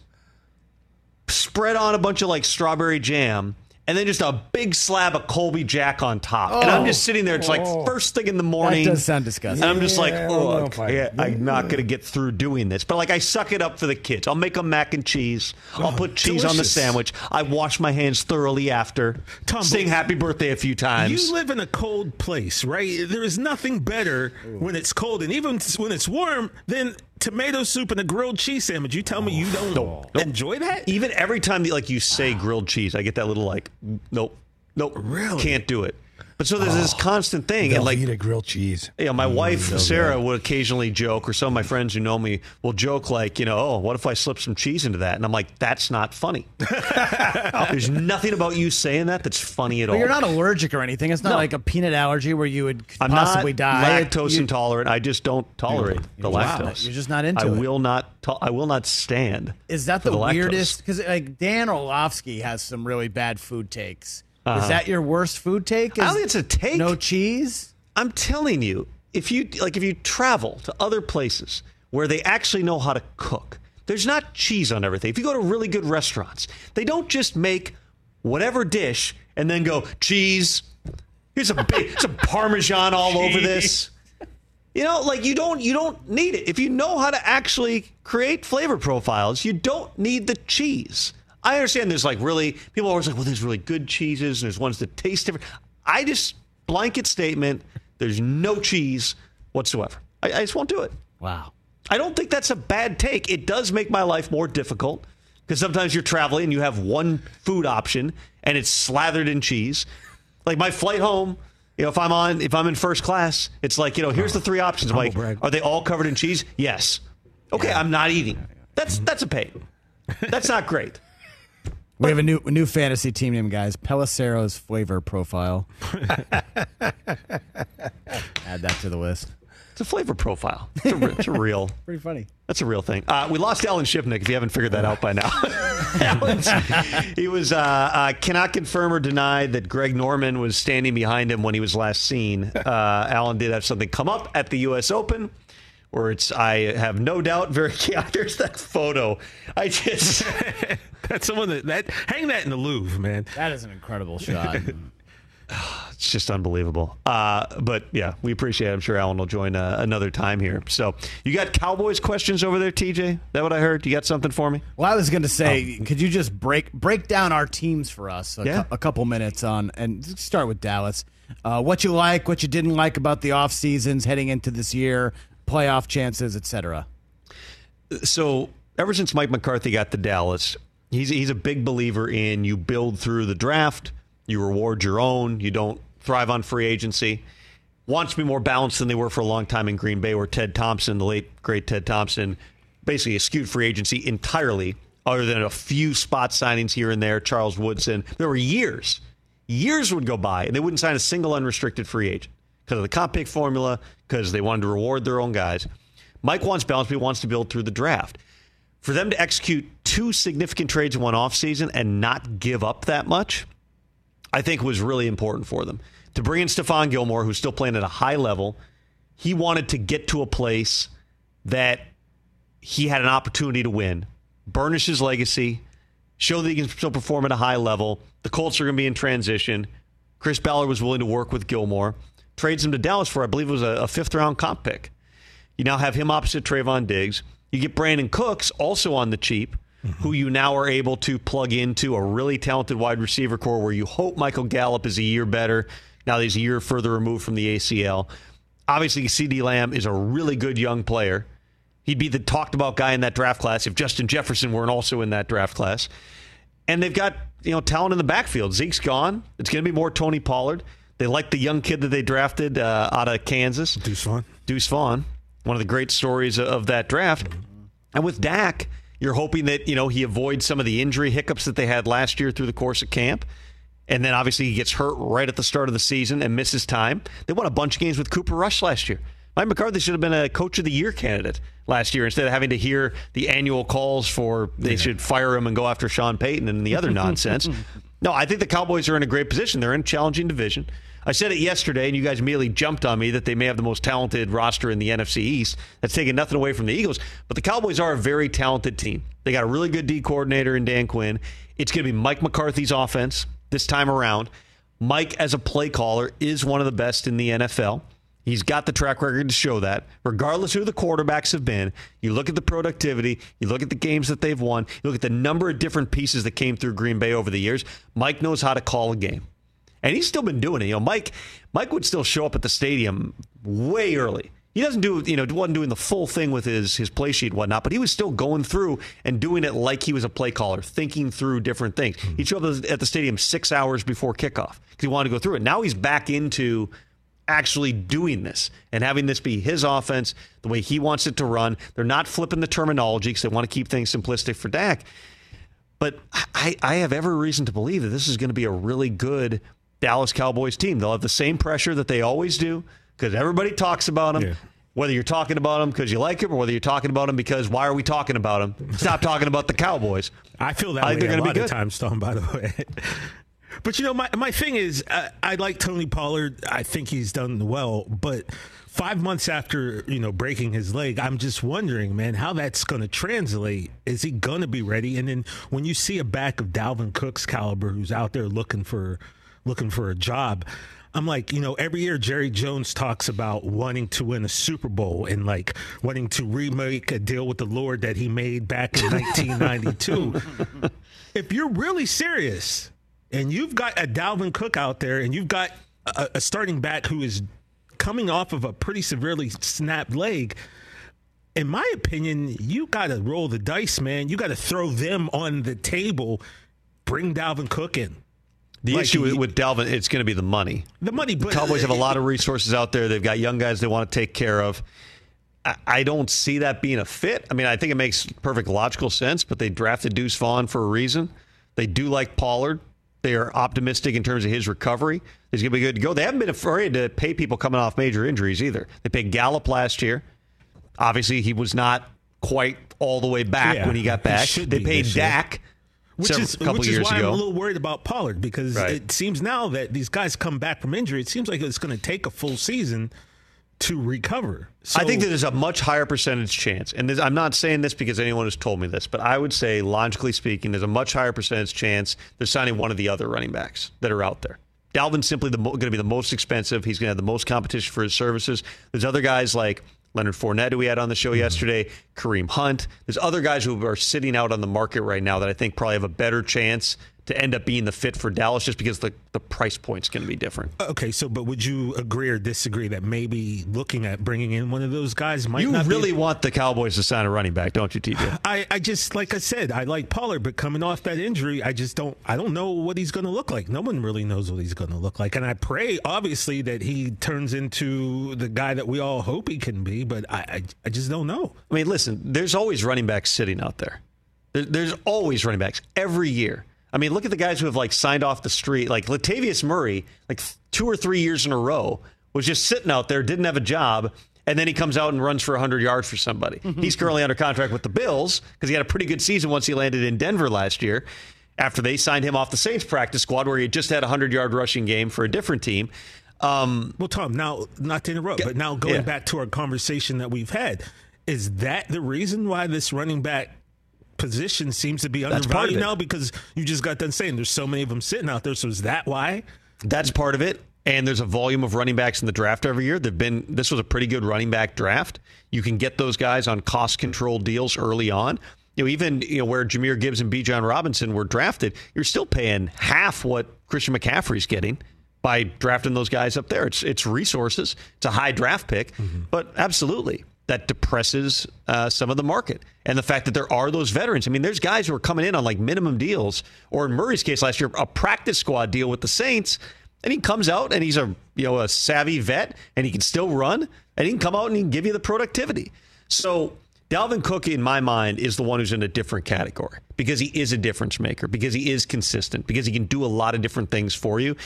spread on a bunch of like strawberry jam. And then just a big slab of Colby Jack on top. and I'm oh. just sitting there. It's like oh. first thing in the morning. Oh. does sound disgusting. And I'm just like, Yeah, know oh, if I- yeah, I'm not going to get through doing this. But like, I suck it up for the kids. I'll make them mac and cheese. I'll put oh, cheese on the sandwich. I wash my hands thoroughly after. Tom, Sing happy birthday a few times. You live in a cold place, right? There is nothing better when it's cold, and even when it's warm, than tomato soup and a grilled cheese sandwich. You tell me you don't enjoy that? Even every time that like you say grilled cheese, I get that little like, nope, nope, Really? can't do it. But so there's this oh. constant thing, and like Velveeta grilled cheese. Yeah, my mm, wife Sarah would occasionally joke, or some of my friends who know me will joke, like, you know, oh, what if I slip some cheese into that? And I'm like, that's not funny. [laughs] There's nothing about you saying that that's funny at But all. you're not allergic or anything. It's not No. like a peanut allergy where you would I'm possibly not die. lactose You- intolerant. I just don't tolerate the Wow. lactose. You're just not into it. I it. will not. To- I will not stand. Is that for the, lactose. weirdest? Because like Dan Orlovsky has some really bad food takes. Uh-huh. Is that your worst food take? I don't think it's a take. No cheese. I'm telling you, if you like, if you travel to other places where they actually know how to cook, there's not cheese on everything. If you go to really good restaurants, they don't just make whatever dish and then go cheese. Here's a big [laughs] some parmesan all over this. You know, like you don't you don't need it. If you know how to actually create flavor profiles, you don't need the cheese. I understand there's like really people are always like, well, there's really good cheeses and there's ones that taste different. I just blanket statement, there's no cheese whatsoever. I, I just won't do it. Wow. I don't think that's a bad take. It does make my life more difficult because sometimes you're traveling and you have one food option and it's slathered in cheese. Like my flight home, you know, if I'm on, if I'm in first class, it's like, you know, here's the three options. Brag. are they all covered in cheese? Yes. Okay, I'm not eating. That's that's a pain. That's not great. We have a new a new fantasy team name, guys. Pelissero's flavor profile. [laughs] Add that to the list. It's a flavor profile. It's a, re- it's a real. [laughs] Pretty funny. That's a real thing. Uh, we lost Alan Shipnuck, if you haven't figured that out by now. [laughs] Alan's- he was uh, uh, cannot confirm or deny that Greg Norman was standing behind him when he was last seen. Uh, Alan did have something come up at the U.S. Open, where it's I have no doubt very. [laughs] Yeah, there's that photo. I just [laughs] That's someone that, that hang that in the Louvre, man. That is an incredible shot. [laughs] it's just unbelievable. Uh, but yeah, we appreciate it. I'm sure Alan will join uh, another time here. So you got Cowboys questions over there, TJ? That what I heard? You got something for me? well, I was going to say, could you just break break down our teams for us? A, Yeah. cou- a couple minutes on, and start with Dallas. Uh, what you like, what you didn't like about the off seasons heading into this year, playoff chances, etc. so ever since Mike McCarthy got to Dallas, he's he's a big believer in you build through the draft, you reward your own, you don't thrive on free agency. wants to be more balanced than they were for a long time in Green Bay, where Ted Thompson, the late great Ted Thompson, basically eschewed free agency entirely, other than a few spot signings here and there. Charles Woodson. There were years, years would go by, and they wouldn't sign a single unrestricted free agent because of the comp pick formula, because they wanted to reward their own guys. Mike wants balance, but he wants to build through the draft. For them to execute two significant trades in one offseason and not give up that much, I think was really important for them. To bring in Stephon Gilmore, who's still playing at a high level, he wanted to get to a place that he had an opportunity to win, burnish his legacy, show that he can still perform at a high level. The Colts are going to be in transition. Chris Ballard was willing to work with Gilmore. Trades him to Dallas for, I believe it was a, a fifth round comp pick. You now have him opposite Trevon Diggs. You get Brandin Cooks also on the cheap, mm-hmm. who you now are able to plug into a really talented wide receiver core where you hope Michael Gallup is a year better. Now that he's a year further removed from the ACL. Obviously, CeeDee Lamb is a really good young player. He'd be the talked about guy in that draft class if Justin Jefferson weren't also in that draft class. And they've got, you know, talent in the backfield. Zeke's gone. It's going to be more Tony Pollard. They like the young kid that they drafted uh, out of Kansas. Deuce Vaughn. Deuce Vaughn. One of the great stories of that draft. And with Dak, you're hoping that, you know, he avoids some of the injury hiccups that they had last year through the course of camp. And then obviously he gets hurt right at the start of the season and misses time. They won a bunch of games with Cooper Rush last year. Mike McCarthy should have been a coach of the year candidate last year instead of having to hear the annual calls for they yeah. should fire him and go after Sean Payton and the other [laughs] nonsense. No, I think the Cowboys are in a great position. They're in a challenging division. I said it yesterday, and you guys immediately jumped on me that they may have the most talented roster in the NFC East. That's taking nothing away from the Eagles. But the Cowboys are a very talented team. They got a really good D coordinator in Dan Quinn. It's going to be Mike McCarthy's offense this time around. Mike, as a play caller, is one of the best in the NFL. He's got the track record to show that. Regardless who the quarterbacks have been, you look at the productivity, you look at the games that they've won, you look at the number of different pieces that came through Green Bay over the years. Mike knows how to call a game. And he's still been doing it. You know, Mike Mike would still show up at the stadium way early. He doesn't do, you know, wasn't doing the full thing with his his play sheet and whatnot, but he was still going through and doing it like he was a play caller, thinking through different things. Hmm. He'd show up at the stadium six hours before kickoff because he wanted to go through it. Now he's back into actually doing this and having this be his offense the way he wants it to run. They're not flipping the terminology because they want to keep things simplistic for Dak. But I, I have every reason to believe that this is going to be a really good Dallas Cowboys team. They'll have the same pressure that they always do because everybody talks about them. Yeah. Whether you're talking about them because you like them or whether you're talking about them because why are we talking about them? Stop talking about the Cowboys. I feel that I way a lot be good. of times, Tom, by the way. [laughs] But you know, my my thing is, uh, I like Tony Pollard. I think he's done well, but five months after you know breaking his leg, I'm just wondering, man, how that's going to translate. Is he going to be ready? And then when you see a back of Dalvin Cook's caliber, who's out there looking for looking for a job. I'm like, you know, every year Jerry Jones talks about wanting to win a Super Bowl and like wanting to remake a deal with the Lord that he made back in 1992. [laughs] if you're really serious, and you've got a Dalvin Cook out there, and you've got a, a starting back who is coming off of a pretty severely snapped leg. In my opinion, you got to roll the dice, man. You got to throw them on the table. Bring Dalvin Cook in. The like issue he, with Dalvin, it's going to be the money. The money. But, the Cowboys have a lot of resources out there. They've got young guys they want to take care of. I, I don't see that being a fit. I mean, I think it makes perfect logical sense, but they drafted Deuce Vaughn for a reason. They do like Pollard. They are optimistic in terms of his recovery. He's going to be good to go. They haven't been afraid to pay people coming off major injuries either. They paid Gallup last year. Obviously, he was not quite all the way back yeah, when he got back. He they paid Dak. Which several, is, which is why ago. I'm a little worried about Pollard because right. it seems now that these guys come back from injury, it seems like it's going to take a full season to recover. So, I think that there's a much higher percentage chance, and I'm not saying this because anyone has told me this, but I would say, logically speaking, there's a much higher percentage chance they're signing one of the other running backs that are out there. Dalvin's simply going to be the most expensive. He's going to have the most competition for his services. There's other guys like Leonard Fournette, who we had on the show mm-hmm. yesterday, Kareem Hunt. There's other guys who are sitting out on the market right now that I think probably have a better chance to end up being the fit for Dallas just because the, the price point's going to be different. Okay, so but would you agree or disagree that maybe looking at bringing in one of those guys might you really be, want the Cowboys to sign a running back, don't you, TJ? [laughs] I, I just like I said, I like Pollard, but coming off that injury, I just don't I don't know what he's going to look like. No one really knows what he's going to look like, and I pray obviously that he turns into the guy that we all hope he can be, but I I, I just don't know. I mean, listen, there's always running backs sitting out there. there. There's always running backs every year. I mean, look at the guys who have like signed off the street. Like Latavius Murray, like two or three years in a row, was just sitting out there, didn't have a job, and then he comes out and runs for 100 yards for somebody. Mm-hmm. He's currently under contract with the Bills because he had a pretty good season once he landed in Denver last year after they signed him off the Saints practice squad where he just had a 100 yard rushing game for a different team. Um, well, Tom, now, not to interrupt, but now going yeah. back to our conversation that we've had, is that the reason why this running back position seems to be undervalued now because you just got done saying there's so many of them sitting out there. So is that why? That's part of it. And there's a volume of running backs in the draft every year. They've been this was a pretty good running back draft. You can get those guys on cost control deals early on. You know, even you know where Jahmyr Gibbs and Bijan Robinson were drafted, you're still paying half what Christian McCaffrey's getting by drafting those guys up there. It's it's resources. It's a high draft pick, mm-hmm. but absolutely that depresses uh, some of the market. And the fact that there are those veterans. I mean, there's guys who are coming in on like minimum deals, or in Murray's case last year, a practice squad deal with the Saints. And he comes out and he's a you know a savvy vet and he can still run and he can come out and he can give you the productivity. So Dalvin Cook, in my mind, is the one who's in a different category because he is a difference maker, because he is consistent, because he can do a lot of different things for you.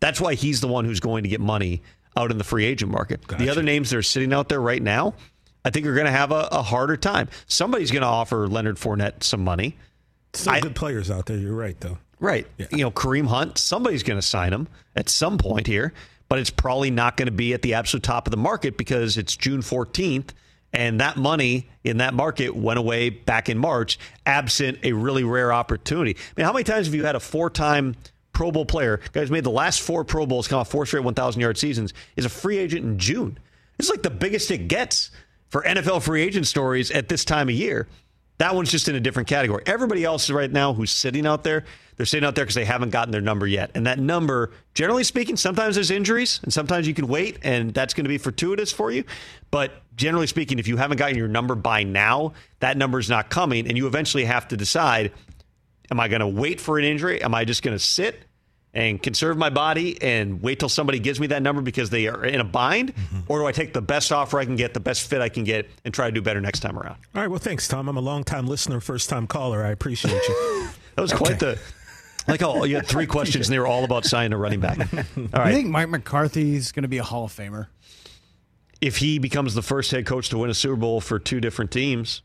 That's why he's the one who's going to get money out in the free agent market. Gotcha. The other names that are sitting out there right now, I think you're going to have a, a, harder time. Somebody's going to offer Leonard Fournette some money. Some I, good players out there. You're right, though. Right. Yeah. You know, Kareem Hunt, somebody's going to sign him at some point here, but it's probably not going to be at the absolute top of the market because it's June 14th. And that money in that market went away back in March, absent a really rare opportunity. I mean, how many times have you had a four time Pro Bowl player, guys made the last four Pro Bowls, come off four straight 1,000 yard seasons, is a free agent in June? It's like the biggest it gets for NFL free agent stories at this time of year. That one's just in a different category. Everybody else right now who's sitting out there, they're sitting out there because they haven't gotten their number yet. And that number, generally speaking, sometimes there's injuries and sometimes you can wait and that's going to be fortuitous for you. But generally speaking, if you haven't gotten your number by now, that number is not coming. And you eventually have to decide am I going to wait for an injury? Am I just going to sit? And conserve my body and wait till somebody gives me that number because they are in a bind? Mm-hmm. Or do I take the best offer I can get, the best fit I can get, and try to do better next time around? All right. Well, thanks, Tom. I'm a long time listener, first time caller. I appreciate you. [laughs] that was okay. quite the. Like, oh, you had three [laughs] questions and they were all about signing a running back. All right. I think Mike McCarthy is going to be a Hall of Famer. If he becomes the first head coach to win a Super Bowl for two different teams,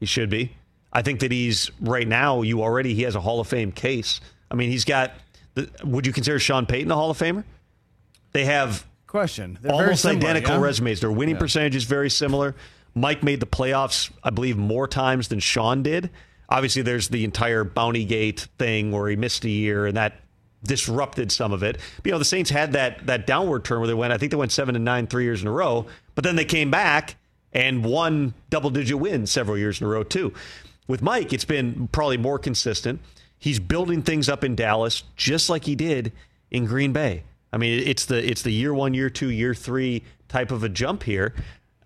he should be. I think that he's right now. You already he has a Hall of Fame case. I mean, he's got would you consider Sean Payton a Hall of Famer? They have question They're almost similar, identical yeah? resumes. Their winning yeah. percentage is very similar. Mike made the playoffs, I believe, more times than Sean did. Obviously, there's the entire Bounty Gate thing where he missed a year, and that disrupted some of it. But, you know, the Saints had that that downward turn where they went. I think they went seven and nine three years in a row, but then they came back and won double digit wins several years in a row too. With Mike, it's been probably more consistent. He's building things up in Dallas just like he did in Green Bay. I mean, it's the it's the year one, year two, year three type of a jump here.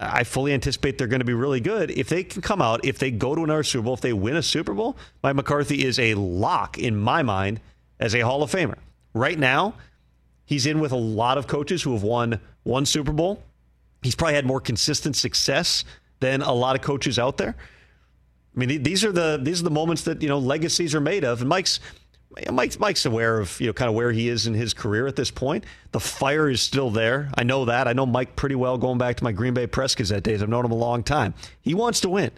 I fully anticipate they're going to be really good if they can come out. If they go to another Super Bowl, if they win a Super Bowl, Mike McCarthy is a lock in my mind as a Hall of Famer. Right now, he's in with a lot of coaches who have won one Super Bowl. He's probably had more consistent success than a lot of coaches out there. I mean, these are the these are the moments that you know legacies are made of. And Mike's Mike's Mike's aware of you know kind of where he is in his career at this point. The fire is still there. I know that. I know Mike pretty well going back to my Green Bay Press Gazette days. I've known him a long time. He wants to win.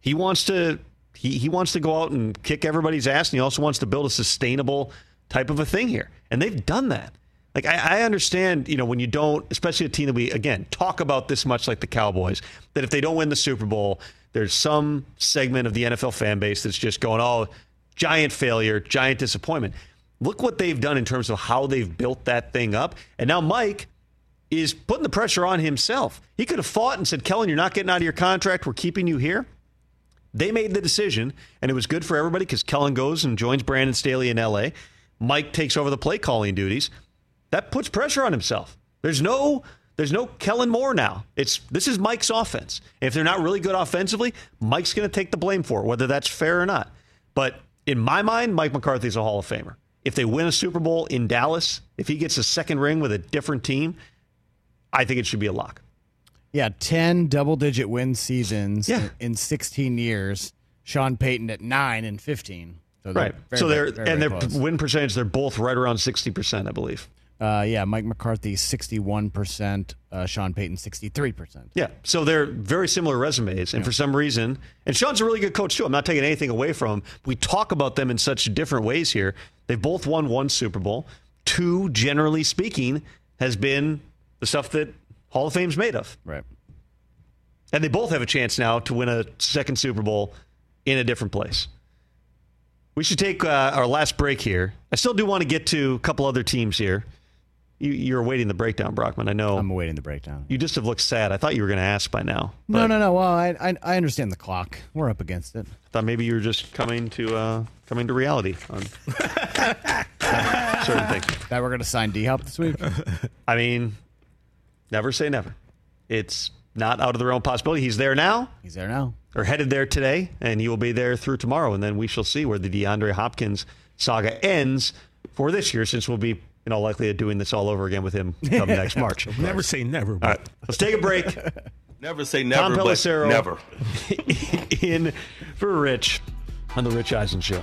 He wants to he he wants to go out and kick everybody's ass, and he also wants to build a sustainable type of a thing here. And they've done that. Like I, I, understand, you know, when you don't, especially a team that we again talk about this much like the Cowboys, that if they don't win the Super Bowl, there's some segment of the NFL fan base that's just going, oh, giant failure, giant disappointment. Look what they've done in terms of how they've built that thing up. And now Mike is putting the pressure on himself. He could have fought and said, Kellen, you're not getting out of your contract. We're keeping you here. They made the decision, and it was good for everybody because Kellen goes and joins Brandon Staley in LA. Mike takes over the play calling duties. That puts pressure on himself. There's no there's no Kellen Moore now. It's this is Mike's offense. If they're not really good offensively, Mike's going to take the blame for it, whether that's fair or not. But in my mind, Mike McCarthy's a Hall of Famer. If they win a Super Bowl in Dallas, if he gets a second ring with a different team, I think it should be a lock. Yeah, 10 double digit win seasons Yeah. in 16 years. Sean Payton at 9 and 15. So Right. very, so they're very, very, and their close. win percentage, they're both right around sixty percent, I believe. Uh, yeah, Mike McCarthy 61%, uh, Sean Payton 63%. Yeah. So they're very similar resumes. And for some reason, and Sean's a really good coach too. I'm not taking anything away from him. We talk about them in such different ways here. They've both won one Super Bowl. Two, generally speaking, has been the stuff that Hall of Fame's made of. Right. And they both have a chance now to win a second Super Bowl in a different place. We should take uh, our last break here. I still do want to get to a couple other teams here. You, you're awaiting the breakdown, Brockman. I know. I'm awaiting the breakdown. You just have looked sad. I thought you were going to ask by now. No, no, no. Well, I, I I understand the clock. We're up against it. I thought maybe you were just coming to uh, coming to reality on certain things. [laughs] That we're going to sign D Hop this week. [laughs] I mean, never say never. It's not out of the realm of possibility. He's there now, He's there now. or headed there today, and he will be there through tomorrow, and then we shall see where the DeAndre Hopkins saga ends for this year, since we'll be, you know, likely at doing this all over again with him come [laughs] next March. Never say never. But right, let's take a break. [laughs] Never say Tom never, but Pelissero. never. [laughs] in for Rich on the Rich Eisen Show.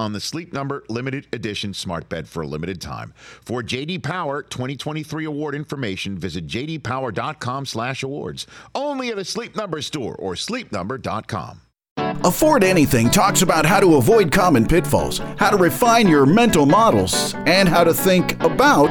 on the Sleep Number limited edition smart bed for a limited time. For JD Power 2023 award information, visit jdpower.com/awards. Only at a Sleep Number store or sleepnumber.com. Afford Anything talks about how to avoid common pitfalls, how to refine your mental models, and how to think about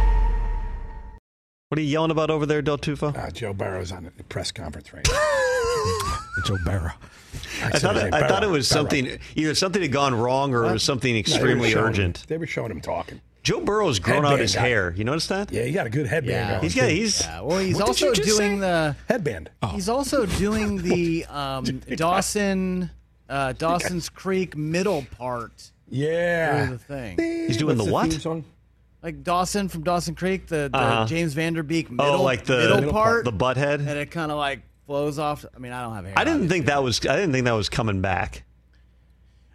What are you yelling about over there, Del Tufo? Uh, Joe Burrow's on the press conference right [laughs] now. Joe Barrow. I thought, it, I thought it was something either something had gone wrong or it was something No, they were extremely him- urgent. they were showing him talking. Joe Burrow's grown out his guy. hair. You notice that? Yeah, he got a good headband Yeah. going. He's got too. he's Yeah, well, he's What did also you just doing say? the headband. he's also doing the [laughs] um, Dawson uh, [laughs] Dawson's Creek middle part Yeah. the thing. He's doing What's the what? Theme song? Like Dawson from Dawson Creek, the, the Uh-huh. James Van Der Beek middle, oh like the middle part, the butt head. and it kind of like flows off. I mean, I don't have hair. I didn't think that was I didn't think that was coming back.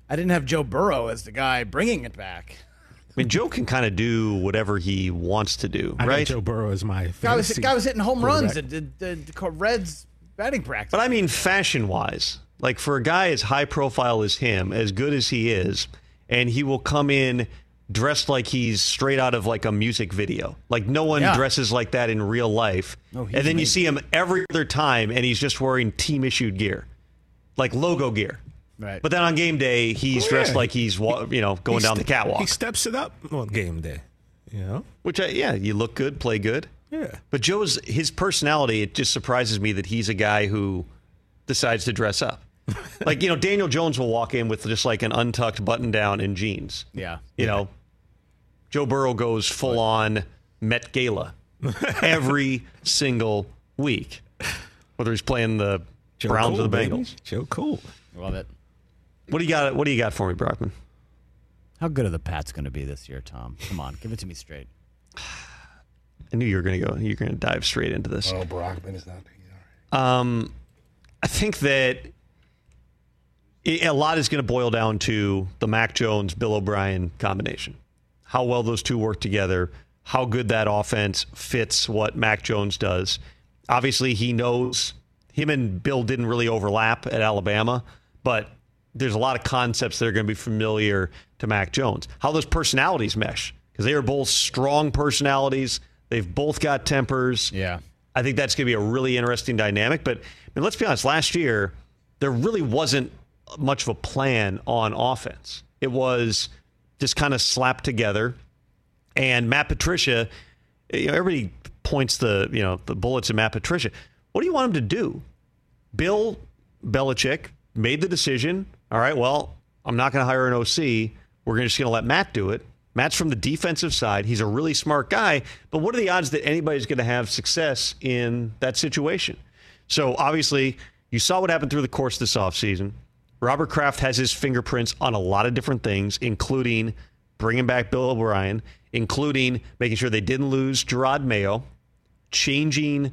I didn't have Joe Burrow as the guy bringing it back. I mean, Joe can kind of do whatever he wants to do, I right? Joe Burrow is my Guy was, guy was hitting home runs at the, the, the Reds batting practice. But I mean, fashion wise, like for a guy as high profile as him, as good as he is, and he will come in dressed like he's straight out of like a music video. Like no one Yeah. dresses like that in real life. Oh, and then you see him every other time, and he's just wearing team issued gear, like logo gear. Right. But then on game day, he's Oh, dressed yeah. like he's you know going He down the catwalk. He steps it up on game day. You know? Which I, yeah, you look good, play good. Yeah. But Joe's his personality, it just surprises me that he's a guy who decides to dress up. [laughs] like, you know, Daniel Jones will walk in with just like an untucked button down and jeans. yeah. You know, Joe Burrow goes full on Met Gala [laughs] every single week. Whether he's playing the Joe Browns Cole, or the baby. Bengals. Joe Cool, Love it. What do you got? What do you got for me, Brockman? How good are the Pats going to be this year, Tom? Come on, give it to me straight. I knew you were going to go. You're going to dive straight into this. Oh, Brockman is not. He's all right. Um, I think that it, a lot is going to boil down to the Mac Jones Bill O'Brien combination. How well those two work together. How good that offense fits what Mac Jones does. Obviously, he knows him and Bill didn't really overlap at Alabama, but there's a lot of concepts that are going to be familiar to Mac Jones. How those personalities mesh because they are both strong personalities. They've both got tempers. Yeah. I think that's going to be a really interesting dynamic. But I mean, let's be honest, last year, there really wasn't much of a plan on offense. It was just kind of slapped together. And Matt Patricia, you know, everybody points the, you know, the bullets at Matt Patricia. What do you want him to do? Bill Belichick made the decision. All right, well, I'm not going to hire an OC. We're just going to let Matt do it. Matt's from the defensive side. He's a really smart guy, but what are the odds that anybody's going to have success in that situation? So obviously, you saw what happened through the course of this offseason. Robert Kraft has his fingerprints on a lot of different things, including bringing back Bill O'Brien, including making sure they didn't lose Jerod Mayo, changing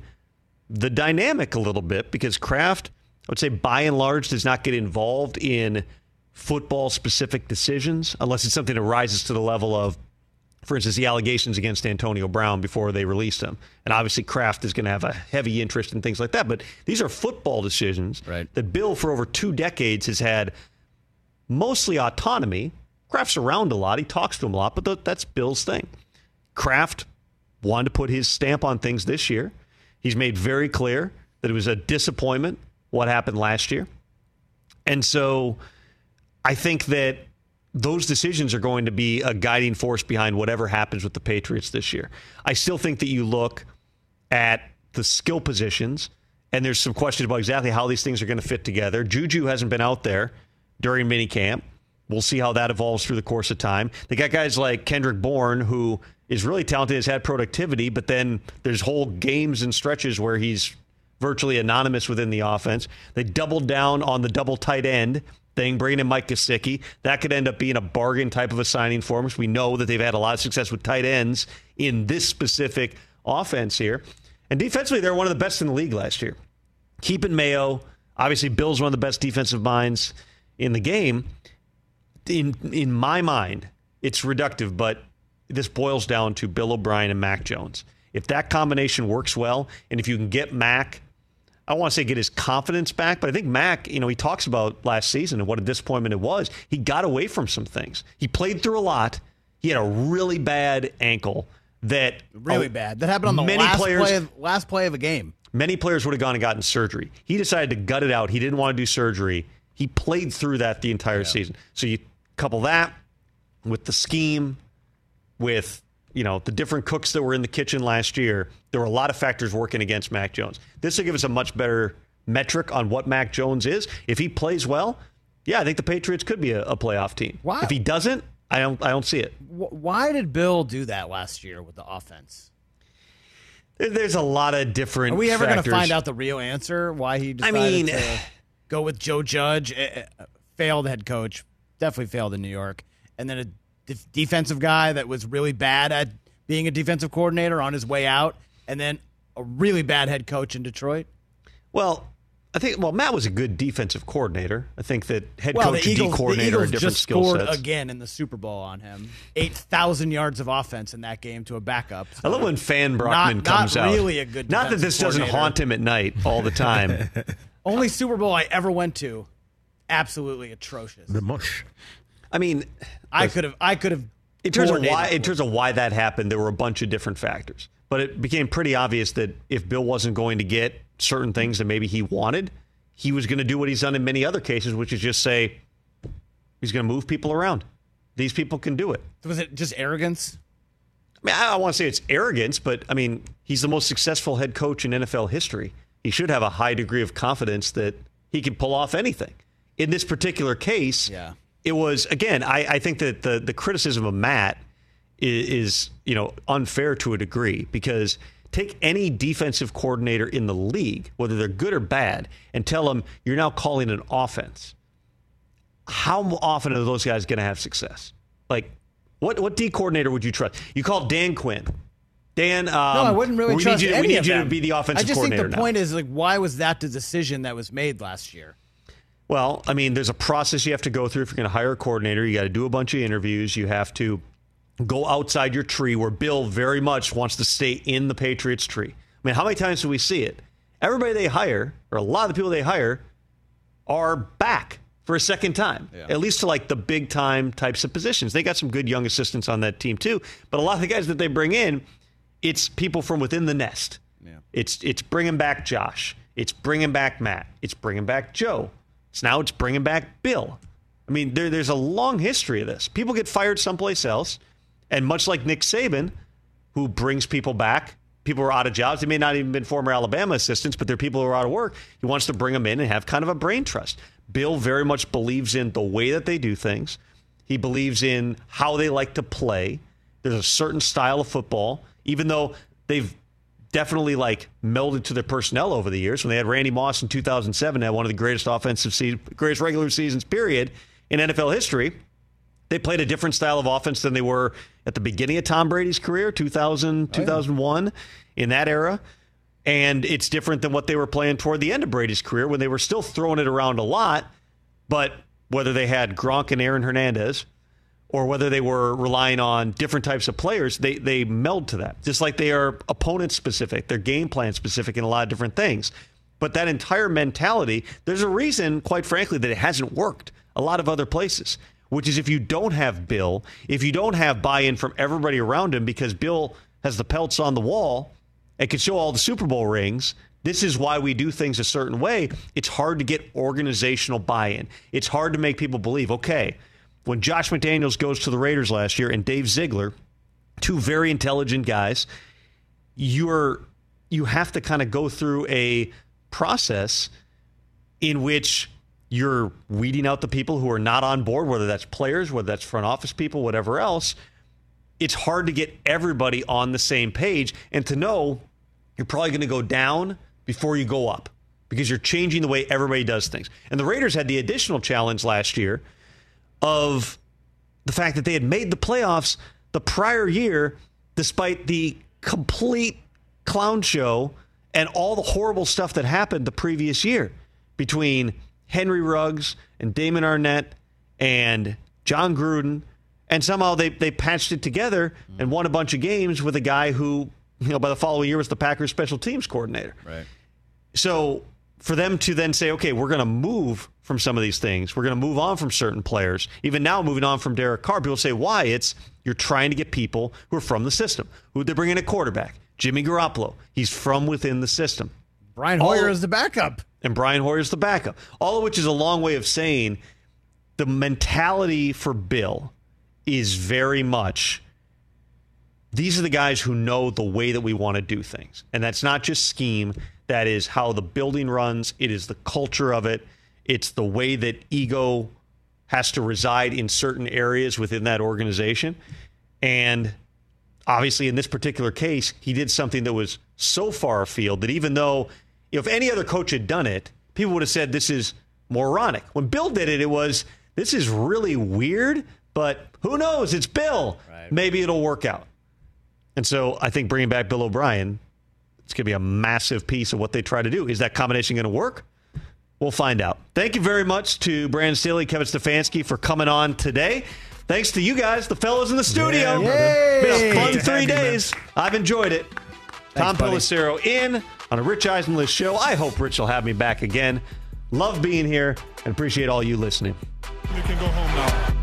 the dynamic a little bit because Kraft, I would say by and large, does not get involved in football specific decisions unless it's something that rises to the level of, for instance, the allegations against Antonio Brown before they released him. And obviously, Kraft is going to have a heavy interest in things like that. But these are football decisions Right. that Bill, for over two decades, has had mostly autonomy. Kraft's around a lot. He talks to him a lot, but th- that's Bill's thing. Kraft wanted to put his stamp on things this year. He's made very clear that it was a disappointment what happened last year. And so I think that those decisions are going to be a guiding force behind whatever happens with the Patriots this year. I still think that you look at the skill positions, and there's some questions about exactly how these things are going to fit together. Juju hasn't been out there during minicamp. We'll see how that evolves through the course of time. They got guys like Kendrick Bourne, who is really talented, has had productivity, but then there's whole games and stretches where he's virtually anonymous within the offense. They doubled down on the double tight end thing, bringing in Mike Gesicki. That could end up being a bargain type of a signing for. 'cause We know that they've had a lot of success with tight ends in this specific offense here. And defensively, they're one of the best in the league last year. Keeping Mayo, obviously, Bill's one of the best defensive minds in the game. In in my mind, it's reductive, but this boils down to Bill O'Brien and Mac Jones. If that combination works well, and if you can get Mac I don't want to say get his confidence back, but I think Mac, you know, he talks about last season and what a disappointment it was. He got away from some things. He played through a lot. He had a really bad ankle that Really oh, bad. That happened on the last players, play of, last play of a game. Many players would have gone and gotten surgery. He decided to gut it out. He didn't want to do surgery. He played through that the entire season. So you couple that with the scheme, with you know the different cooks that were in the kitchen last year. There were a lot of factors working against Mac Jones. This will give us a much better metric on what Mac Jones is. If he plays well, yeah, I think the Patriots could be a, a playoff team. Wow. If he doesn't, I don't. I don't see it. Why did Bill do that last year with the offense? There's a lot of different. Are we ever going to find out the real answer? Why he decided mean- to go with Joe Judge, failed head coach, definitely failed in New York, and then defensive guy that was really bad at being a defensive coordinator on his way out, and then a really bad head coach in Detroit. Well, I think well Matt was a good defensive coordinator. I think that head Well, coach and Eagles, D coordinator are different just skill scored sets. again in the Super Bowl on him. 8,000 yards of offense in that game to a backup. I love when Fan Brockman not comes out. really a good Not that this doesn't haunt him at night all the time. [laughs] Only Super Bowl I ever went to, absolutely atrocious. The mush. I mean, I could have. I could have. in terms of why in terms of why that happened, there were a bunch of different factors. But it became pretty obvious that if Bill wasn't going to get certain things that maybe he wanted, he was going to do what he's done in many other cases, which is just say he's going to move people around. These people can do it. Was it just arrogance? I mean, I don't want to say it's arrogance, but I mean, he's the most successful head coach in NFL history. He should have a high degree of confidence that he can pull off anything. In this particular case, Yeah. It was again. I, I think that the the criticism of Matt is, is you know unfair to a degree because take any defensive coordinator in the league, whether they're good or bad, and tell them you're now calling an offense. How often are those guys going to have success? Like, what what D coordinator would you trust? You call Dan Quinn. Dan, um, no, I wouldn't really we trust need you, to- any We need of you them. to be the offensive I just coordinator think the now. point is like, why was that the decision that was made last year? Well, I mean, there's a process you have to go through if you're going to hire a coordinator. You got to do a bunch of interviews. You have to go outside your tree where Bill very much wants to stay in the Patriots tree. I mean, how many times do we see it? Everybody they hire, or a lot of the people they hire, are back for a second time, at least to like the big time types of positions. They got some good young assistants on that team too, but a lot of the guys that they bring in, it's people from within the nest. It's it's bringing back Josh. It's bringing back Matt. It's bringing back Joe. It's now it's bringing back Bill. I mean, there, there's a long history of this. People get fired someplace else, and much like Nick Saban, who brings people back, people who are out of jobs. They may not even been former Alabama assistants, but they're people who are out of work. He wants to bring them in and have kind of a brain trust. Bill very much believes in the way that they do things. He believes in how they like to play. There's a certain style of football, even though they've definitely like melded to their personnel over the years. When they had Randy Moss in 2007, they had one of the greatest offensive seasons, greatest regular seasons period in NFL history. They played a different style of offense than they were at the beginning of Tom Brady's career, 2000, 2001, in that era. And it's different than what they were playing toward the end of Brady's career when they were still throwing it around a lot. But whether they had Gronk and Aaron Hernandez, or whether they were relying on different types of players, they they meld to that. Just like they are opponent specific, they're game plan specific in a lot of different things. But that entire mentality, there's a reason, quite frankly, that it hasn't worked a lot of other places. Which is if you don't have Bill, if you don't have buy-in from everybody around him, because Bill has the pelts on the wall and can show all the Super Bowl rings. This is why we do things a certain way. It's hard to get organizational buy-in. It's hard to make people believe, okay, when Josh McDaniels goes to the Raiders last year and Dave Ziegler, two very intelligent guys, you're you have to kind of go through a process in which you're weeding out the people who are not on board, whether that's players, whether that's front office people, whatever else. It's hard to get everybody on the same page and to know you're probably going to go down before you go up because you're changing the way everybody does things. And the Raiders had the additional challenge last year of the fact that they had made the playoffs the prior year despite the complete clown show and all the horrible stuff that happened the previous year between Henry Ruggs and Damon Arnette and Jon Gruden. And somehow they, they patched it together and won a bunch of games with a guy who, you know, by the following year was the Packers special teams coordinator. Right. So for them to then say, okay, we're going to move from some of these things, we're going to move on from certain players. Even now, moving on from Derek Carr, people say, why? It's you're trying to get people who are from the system. Who they're bringing a quarterback, Jimmy Garoppolo. He's from within the system. Brian Hoyer All- is the backup. and Brian Hoyer is the backup. All of which is a long way of saying the mentality for Bill is very much these are the guys who know the way that we want to do things. And that's not just scheme, that is how the building runs, it is the culture of it, it's the way that ego has to reside in certain areas within that organization. And obviously in this particular case, he did something that was so far afield that even though if any other coach had done it, people would have said this is moronic. When Bill did it, it was this is really weird, but who knows? It's Bill. Maybe it'll work out. And so I think bringing back Bill O'Brien, it's going to be a massive piece of what they try to do. Is that combination going to work? We'll find out. Thank you very much to Brandon Staley, Kevin Stefanski for coming on today. Thanks to you guys, the fellows in the studio. Yeah, brother. Been a fun Good to have three you, days. I've enjoyed it. Tom buddy. Pelissero in on a Rich Eisen List show. I hope Rich will have me back again. Love being here and appreciate all you listening. You can go home now.